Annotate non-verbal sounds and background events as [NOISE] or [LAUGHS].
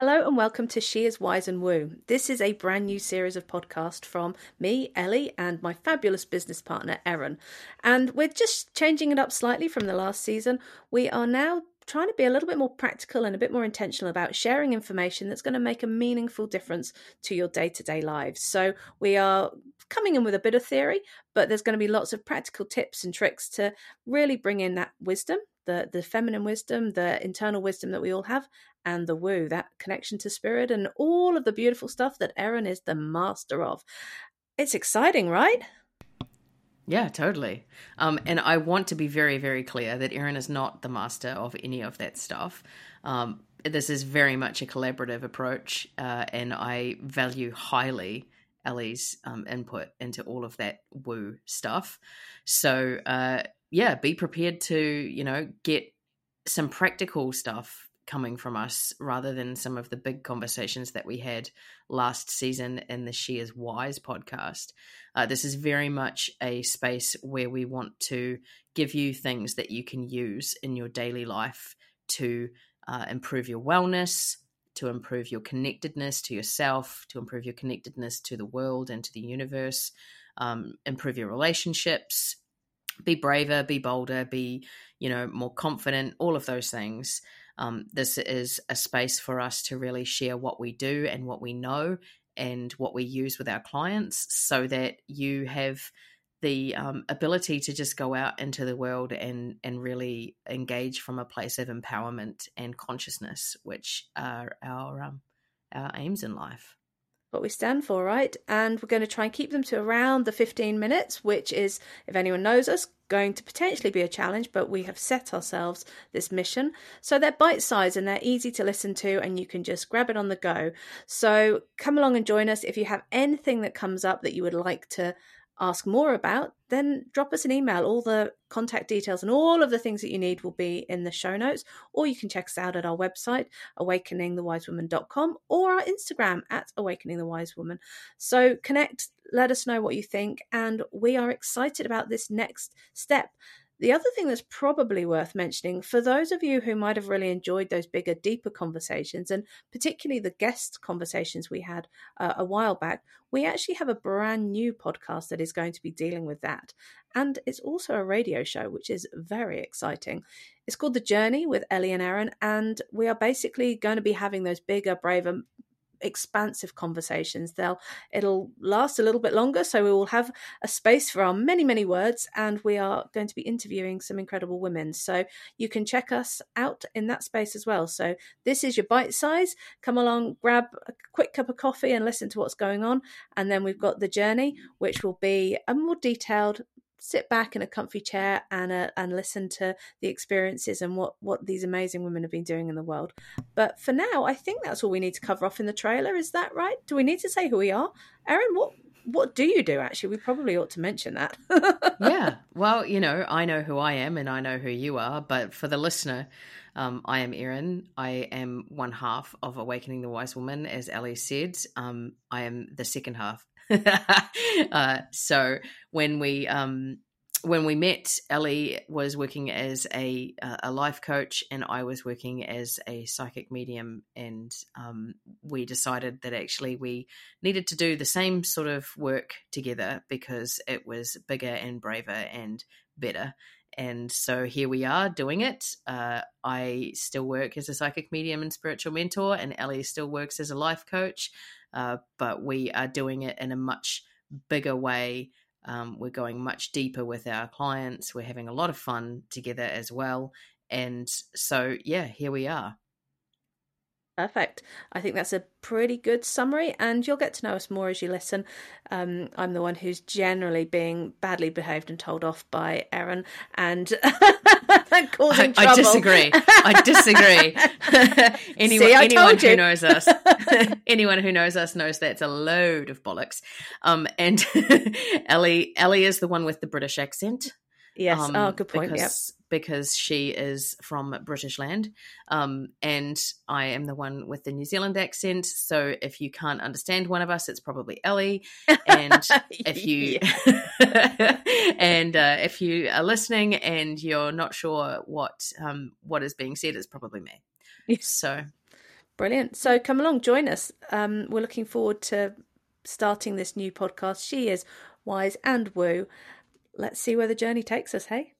Hello and welcome to She is Wise and Woo. This is a brand new series of podcasts from me, Ellie, and my fabulous business partner, Erin. And we're just changing it up slightly from the last season. We are now trying to be a little bit more practical and a bit more intentional about sharing information that's going to make a meaningful difference to your day to day lives. So we are coming in with a bit of theory, but there's going to be lots of practical tips and tricks to really bring in that wisdom the the feminine wisdom, the internal wisdom that we all have, and the woo, that connection to spirit, and all of the beautiful stuff that Erin is the master of. It's exciting, right? Yeah, totally. Um, and I want to be very, very clear that Erin is not the master of any of that stuff. Um, this is very much a collaborative approach, uh, and I value highly Ellie's um, input into all of that woo stuff. So, uh, yeah, be prepared to, you know, get some practical stuff coming from us rather than some of the big conversations that we had last season in the She is Wise podcast. Uh, this is very much a space where we want to give you things that you can use in your daily life to uh, improve your wellness, to improve your connectedness to yourself, to improve your connectedness to the world and to the universe, um, improve your relationships, be braver, be bolder, be, you know, more confident, all of those things. Um, this is a space for us to really share what we do and what we know and what we use with our clients so that you have the um, ability to just go out into the world and and really engage from a place of empowerment and consciousness, which are our um, our aims in life what we stand for, right? And we're going to try and keep them to around the 15 minutes, which is, if anyone knows us, going to potentially be a challenge, but we have set ourselves this mission. So they're bite sized and they're easy to listen to, and you can just grab it on the go. So come along and join us. If you have anything that comes up that you would like to ask more about, then drop us an email. All the contact details and all of the things that you need will be in the show notes, or you can check us out at our website, awakeningthewisewoman.com, or our Instagram at awakeningthewisewoman. So connect, let us know what you think, and we are excited about this next step the other thing that's probably worth mentioning for those of you who might have really enjoyed those bigger, deeper conversations, and particularly the guest conversations we had uh, a while back, we actually have a brand new podcast that is going to be dealing with that. And it's also a radio show, which is very exciting. It's called The Journey with Ellie and Erin, and we are basically going to be having those bigger, braver, expansive conversations. They'll it'll last a little bit longer so we will have a space for our many many words and we are going to be interviewing some incredible women. So you can check us out in that space as well. So this is your bite size. Come along grab a quick cup of coffee and listen to what's going on and then we've got the journey which will be a more detailed sit back in a comfy chair and uh, and listen to the experiences and what what these amazing women have been doing in the world. But for now, I think that's all we need to cover off in the trailer. Is that right? Do we need to say who we are, Erin? What what do you do actually? We probably ought to mention that. [LAUGHS] yeah. Well, you know, I know who I am and I know who you are, but for the listener, um, I am Erin. I am one half of Awakening the Wise Woman, as Ellie said. Um, I am the second half [LAUGHS] uh, so when we um, when we met, Ellie was working as a a life coach, and I was working as a psychic medium. And um, we decided that actually we needed to do the same sort of work together because it was bigger and braver and better. And so here we are doing it. Uh, I still work as a psychic medium and spiritual mentor, and Ellie still works as a life coach uh, but we are doing it in a much bigger way. Um, we're going much deeper with our clients. We're having a lot of fun together as well. And so, yeah, here we are. Perfect. I think that's a pretty good summary, and you'll get to know us more as you listen. Um, I'm the one who's generally being badly behaved and told off by Erin and [LAUGHS] causing I, trouble. I disagree. I [LAUGHS] disagree. anyone, See, I anyone who knows us, [LAUGHS] anyone who knows us knows that's a load of bollocks. Um, and Ellie, Ellie is the one with the British accent. Yes. Um, oh, good point. Because, yep. because she is from British land, um, and I am the one with the New Zealand accent. So if you can't understand one of us, it's probably Ellie. And [LAUGHS] if you [LAUGHS] and uh, if you are listening and you're not sure what um, what is being said, it's probably me. Yes. So Brilliant. So come along, join us. Um, we're looking forward to starting this new podcast. She is wise and woo. Let's see where the journey takes us, hey?